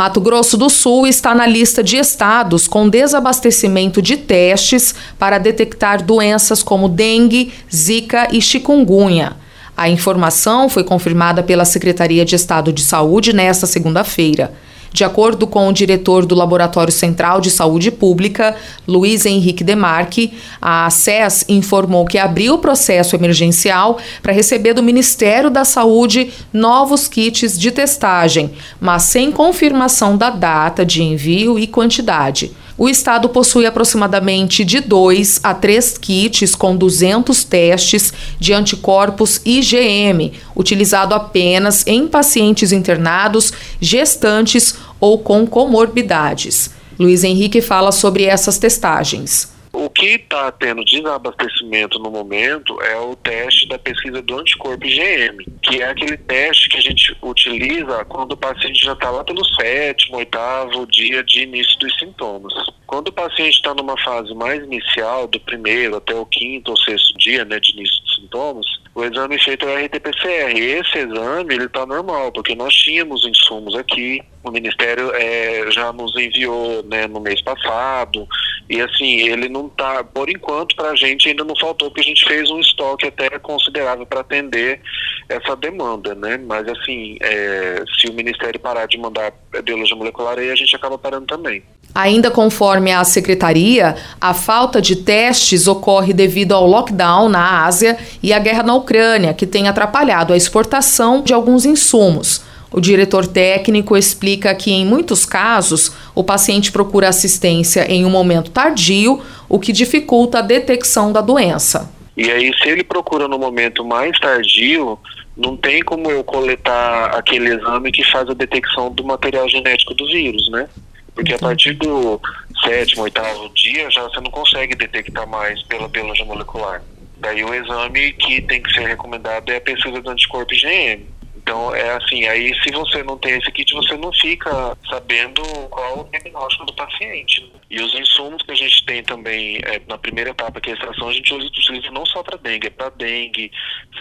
Mato Grosso do Sul está na lista de estados com desabastecimento de testes para detectar doenças como dengue, zika e chikungunya. A informação foi confirmada pela Secretaria de Estado de Saúde nesta segunda-feira. De acordo com o diretor do Laboratório Central de Saúde Pública, Luiz Henrique Demarque, a SES informou que abriu o processo emergencial para receber do Ministério da Saúde novos kits de testagem, mas sem confirmação da data de envio e quantidade. O estado possui aproximadamente de 2 a 3 kits com 200 testes de anticorpos IgM, utilizado apenas em pacientes internados, gestantes ou com comorbidades. Luiz Henrique fala sobre essas testagens. O que está tendo desabastecimento no momento é o teste da pesquisa do anticorpo IgM, que é aquele teste que a gente utiliza quando o paciente já está lá pelo sétimo, oitavo dia de início dos sintomas. Quando o paciente está numa fase mais inicial, do primeiro até o quinto ou sexto dia né, de início dos sintomas, o exame feito é o RT-PCR. Esse exame ele está normal, porque nós tínhamos insumos aqui, o Ministério é, já nos enviou né, no mês passado, e assim, ele não está, por enquanto, para a gente ainda não faltou, porque a gente fez um estoque até considerável para atender essa demanda, né? Mas assim, é, se o Ministério parar de mandar biologia molecular, aí a gente acaba parando também. Ainda conforme a secretaria, a falta de testes ocorre devido ao lockdown na Ásia e à guerra na Ucrânia, que tem atrapalhado a exportação de alguns insumos. O diretor técnico explica que, em muitos casos, o paciente procura assistência em um momento tardio, o que dificulta a detecção da doença. E aí, se ele procura no momento mais tardio, não tem como eu coletar aquele exame que faz a detecção do material genético do vírus, né? Porque a partir do sétimo, oitavo dia já você não consegue detectar mais pela biologia molecular. Daí o exame que tem que ser recomendado é a pesquisa do anticorpo IgM. Então, é assim, aí se você não tem esse kit, você não fica sabendo qual o diagnóstico do paciente. Né? E os insumos que a gente tem também é, na primeira etapa, que é a extração, a gente utiliza não só para dengue, é para dengue,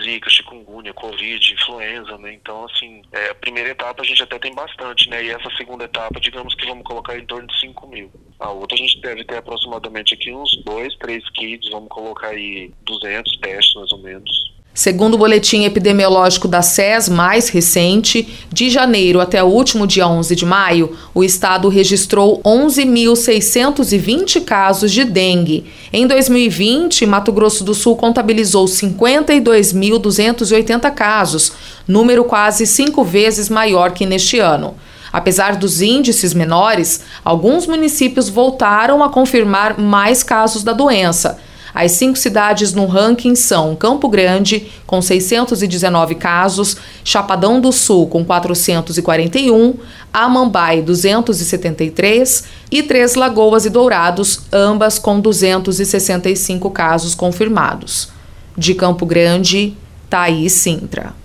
zika, chikungunya, covid, influenza, né? Então, assim, é, a primeira etapa a gente até tem bastante, né? E essa segunda etapa, digamos que vamos colocar em torno de 5 mil. A outra a gente deve ter aproximadamente aqui uns dois, três kits, vamos colocar aí 200 testes mais ou menos. Segundo o boletim epidemiológico da SES mais recente, de janeiro até o último dia 11 de maio, o estado registrou 11.620 casos de dengue. Em 2020, Mato Grosso do Sul contabilizou 52.280 casos, número quase cinco vezes maior que neste ano. Apesar dos índices menores, alguns municípios voltaram a confirmar mais casos da doença. As cinco cidades no ranking são Campo Grande, com 619 casos, Chapadão do Sul, com 441, Amambai, 273 e Três Lagoas e Dourados, ambas com 265 casos confirmados. De Campo Grande, Thaís Sintra.